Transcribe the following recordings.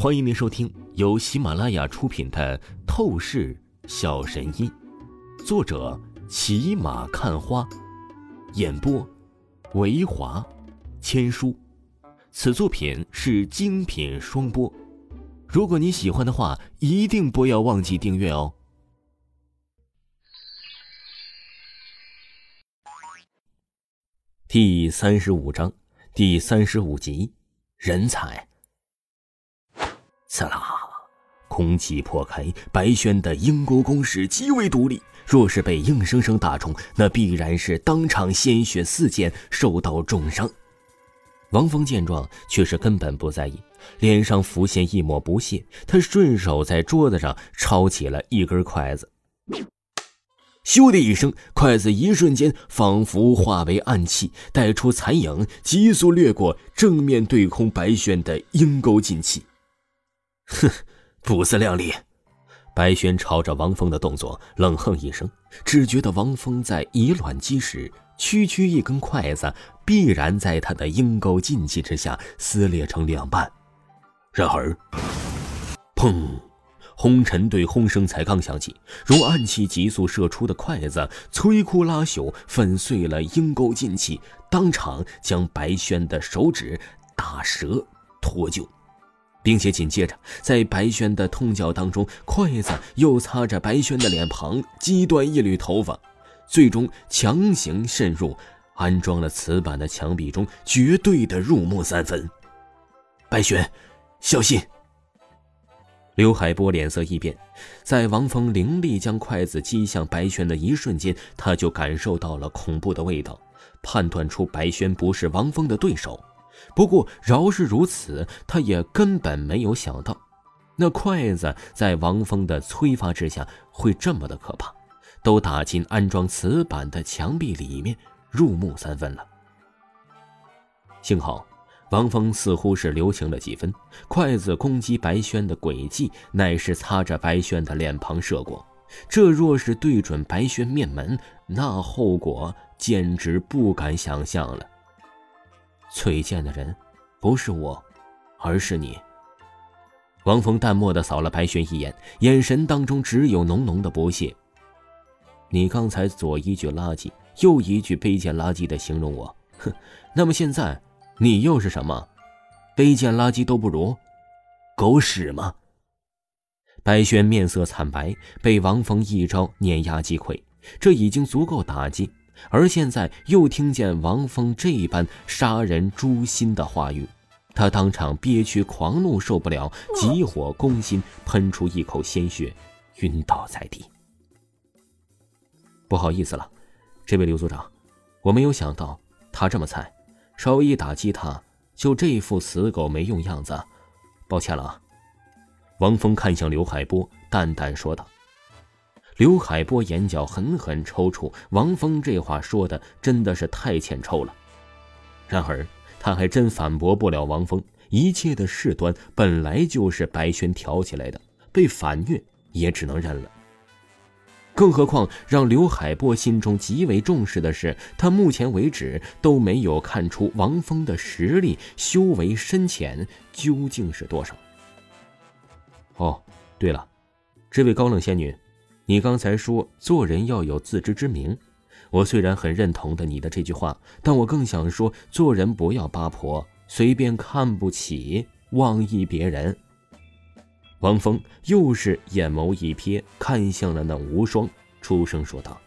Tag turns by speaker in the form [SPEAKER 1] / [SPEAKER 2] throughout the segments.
[SPEAKER 1] 欢迎您收听由喜马拉雅出品的《透视小神医》，作者骑马看花，演播维华千书。此作品是精品双播。如果你喜欢的话，一定不要忘记订阅哦。第三十五章，第三十五集，人才。刺啦！空气破开，白轩的鹰钩攻势极为独立。若是被硬生生打中，那必然是当场鲜血四溅，受到重伤。王峰见状，却是根本不在意，脸上浮现一抹不屑。他顺手在桌子上抄起了一根筷子，咻的一声，筷子一瞬间仿佛化为暗器，带出残影，急速掠过正面对空白轩的鹰钩劲气。哼，不自量力！白轩朝着王峰的动作冷哼一声，只觉得王峰在以卵击石，区区一根筷子必然在他的鹰钩劲气之下撕裂成两半。然而，砰！轰沉对轰声才刚响起，如暗器急速射出的筷子摧枯拉朽，粉碎了鹰钩劲气，当场将白轩的手指打折脱臼。并且紧接着，在白轩的痛叫当中，筷子又擦着白轩的脸庞，击断一缕头发，最终强行渗入安装了瓷板的墙壁中，绝对的入木三分。白轩，小心！刘海波脸色一变，在王峰凌厉将筷子击向白轩的一瞬间，他就感受到了恐怖的味道，判断出白轩不是王峰的对手。不过，饶是如此，他也根本没有想到，那筷子在王峰的催发之下会这么的可怕，都打进安装瓷板的墙壁里面，入木三分了。幸好，王峰似乎是留情了几分，筷子攻击白轩的轨迹乃是擦着白轩的脸庞射过，这若是对准白轩面门，那后果简直不敢想象了。崔健的人，不是我，而是你。王峰淡漠的扫了白轩一眼，眼神当中只有浓浓的不屑。你刚才左一句垃圾，右一句卑贱垃圾的形容我，哼，那么现在你又是什么？卑贱垃圾都不如，狗屎吗？白轩面色惨白，被王峰一招碾压击溃，这已经足够打击。而现在又听见王峰这般杀人诛心的话语，他当场憋屈狂怒，受不了，急火攻心，喷出一口鲜血，晕倒在地。不好意思了，这位刘组长，我没有想到他这么菜，稍微一打击他，就这副死狗没用样子，抱歉了啊。王峰看向刘海波，淡淡说道。刘海波眼角狠狠抽搐，王峰这话说的真的是太欠抽了。然而他还真反驳不了王峰，一切的事端本来就是白轩挑起来的，被反虐也只能认了。更何况让刘海波心中极为重视的是，他目前为止都没有看出王峰的实力、修为深浅究竟是多少。哦，对了，这位高冷仙女。你刚才说做人要有自知之明，我虽然很认同的你的这句话，但我更想说做人不要八婆，随便看不起、妄议别人。王峰又是眼眸一瞥，看向了那无双，出声说道：“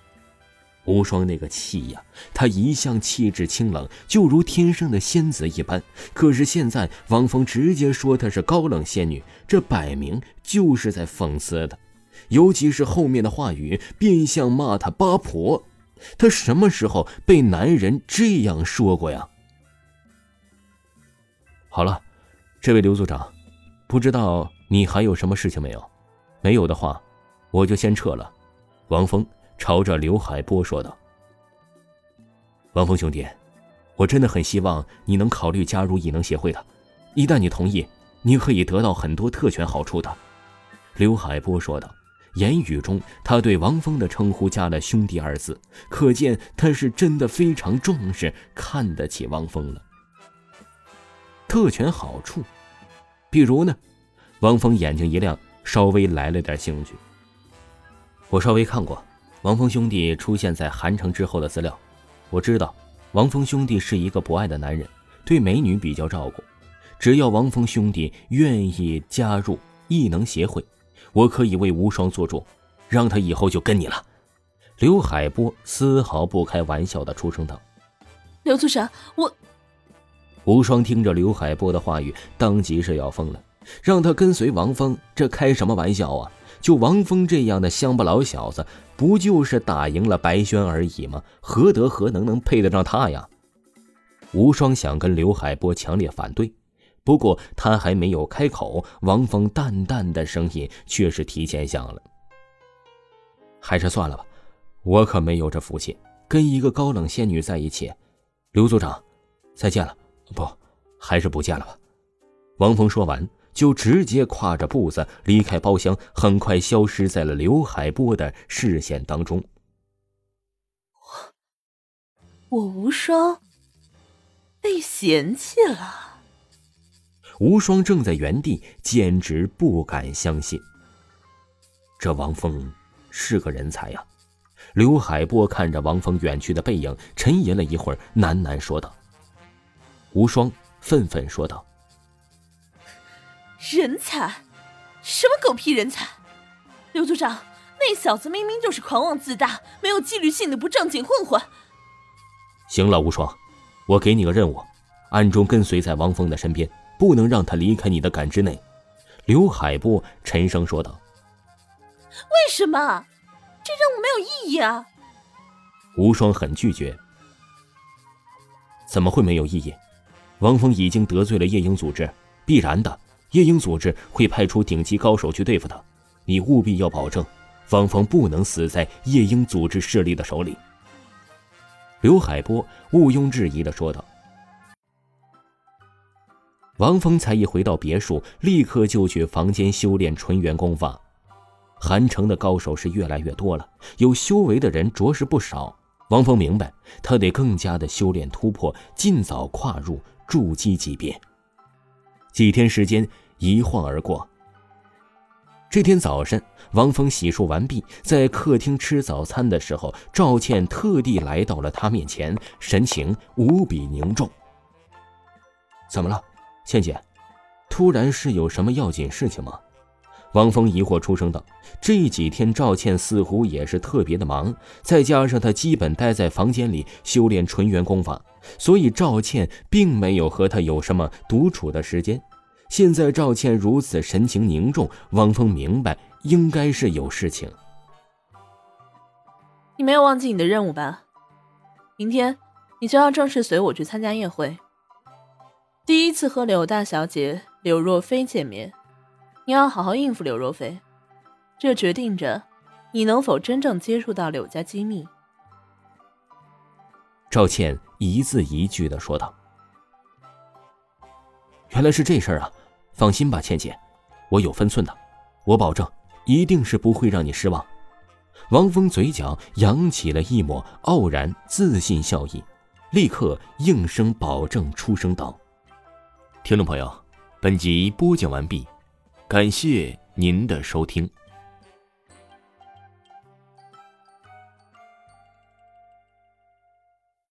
[SPEAKER 1] 无双那个气呀，她一向气质清冷，就如天生的仙子一般。可是现在王峰直接说她是高冷仙女，这摆明就是在讽刺她。”尤其是后面的话语，变相骂他八婆，他什么时候被男人这样说过呀？好了，这位刘组长，不知道你还有什么事情没有？没有的话，我就先撤了。王峰朝着刘海波说道：“王峰兄弟，我真的很希望你能考虑加入异能协会的，一旦你同意，你可以得到很多特权好处的。”刘海波说道。言语中，他对王峰的称呼加了“兄弟”二字，可见他是真的非常重视、看得起王峰了。特权好处，比如呢，王峰眼睛一亮，稍微来了点兴趣。我稍微看过王峰兄弟出现在韩城之后的资料，我知道王峰兄弟是一个博爱的男人，对美女比较照顾。只要王峰兄弟愿意加入异能协会，我可以为无双做主，让他以后就跟你了。刘海波丝毫不开玩笑的出声道：“
[SPEAKER 2] 刘组长，我……”
[SPEAKER 1] 无双听着刘海波的话语，当即是要疯了。让他跟随王峰，这开什么玩笑啊？就王峰这样的乡巴佬小子，不就是打赢了白轩而已吗？何德何能能配得上他呀？无双想跟刘海波强烈反对，不过他还没有开口，王峰淡淡的声音却是提前响了：“还是算了吧，我可没有这福气，跟一个高冷仙女在一起。”刘组长，再见了。不，还是不见了吧。王峰说完。就直接跨着步子离开包厢，很快消失在了刘海波的视线当中。
[SPEAKER 2] 我我无双被嫌弃了。
[SPEAKER 1] 无双正在原地，简直不敢相信。这王峰是个人才呀！刘海波看着王峰远去的背影，沉吟了一会儿，喃喃说道：“无双，愤愤说道。”
[SPEAKER 2] 人才？什么狗屁人才？刘组长，那小子明明就是狂妄自大、没有纪律性的不正经混混。
[SPEAKER 1] 行了，无双，我给你个任务，暗中跟随在王峰的身边，不能让他离开你的感知内。刘海波沉声说道。
[SPEAKER 2] 为什么？这任务没有意义啊！
[SPEAKER 1] 无双很拒绝。怎么会没有意义？王峰已经得罪了夜鹰组织，必然的。夜鹰组织会派出顶级高手去对付他，你务必要保证，王峰不能死在夜鹰组织势力的手里。”刘海波毋庸置疑的说道。王峰才一回到别墅，立刻就去房间修炼纯元功法。韩城的高手是越来越多了，有修为的人着实不少。王峰明白，他得更加的修炼突破，尽早跨入筑基级别。几天时间一晃而过。这天早晨，王峰洗漱完毕，在客厅吃早餐的时候，赵倩特地来到了他面前，神情无比凝重。怎么了，倩姐？突然是有什么要紧事情吗？王峰疑惑出声道：“这几天赵倩似乎也是特别的忙，再加上她基本待在房间里修炼纯元功法。”所以赵倩并没有和他有什么独处的时间。现在赵倩如此神情凝重，汪峰明白应该是有事情。
[SPEAKER 2] 你没有忘记你的任务吧？明天你就要正式随我去参加宴会，第一次和柳大小姐柳若飞见面，你要好好应付柳若飞，这决定着你能否真正接触到柳家机密。
[SPEAKER 1] 赵倩一字一句的说道：“原来是这事儿啊！放心吧，倩姐，我有分寸的，我保证，一定是不会让你失望。”王峰嘴角扬起了一抹傲然自信笑意，立刻应声保证出声道：“听众朋友，本集播讲完毕，感谢您的收听。”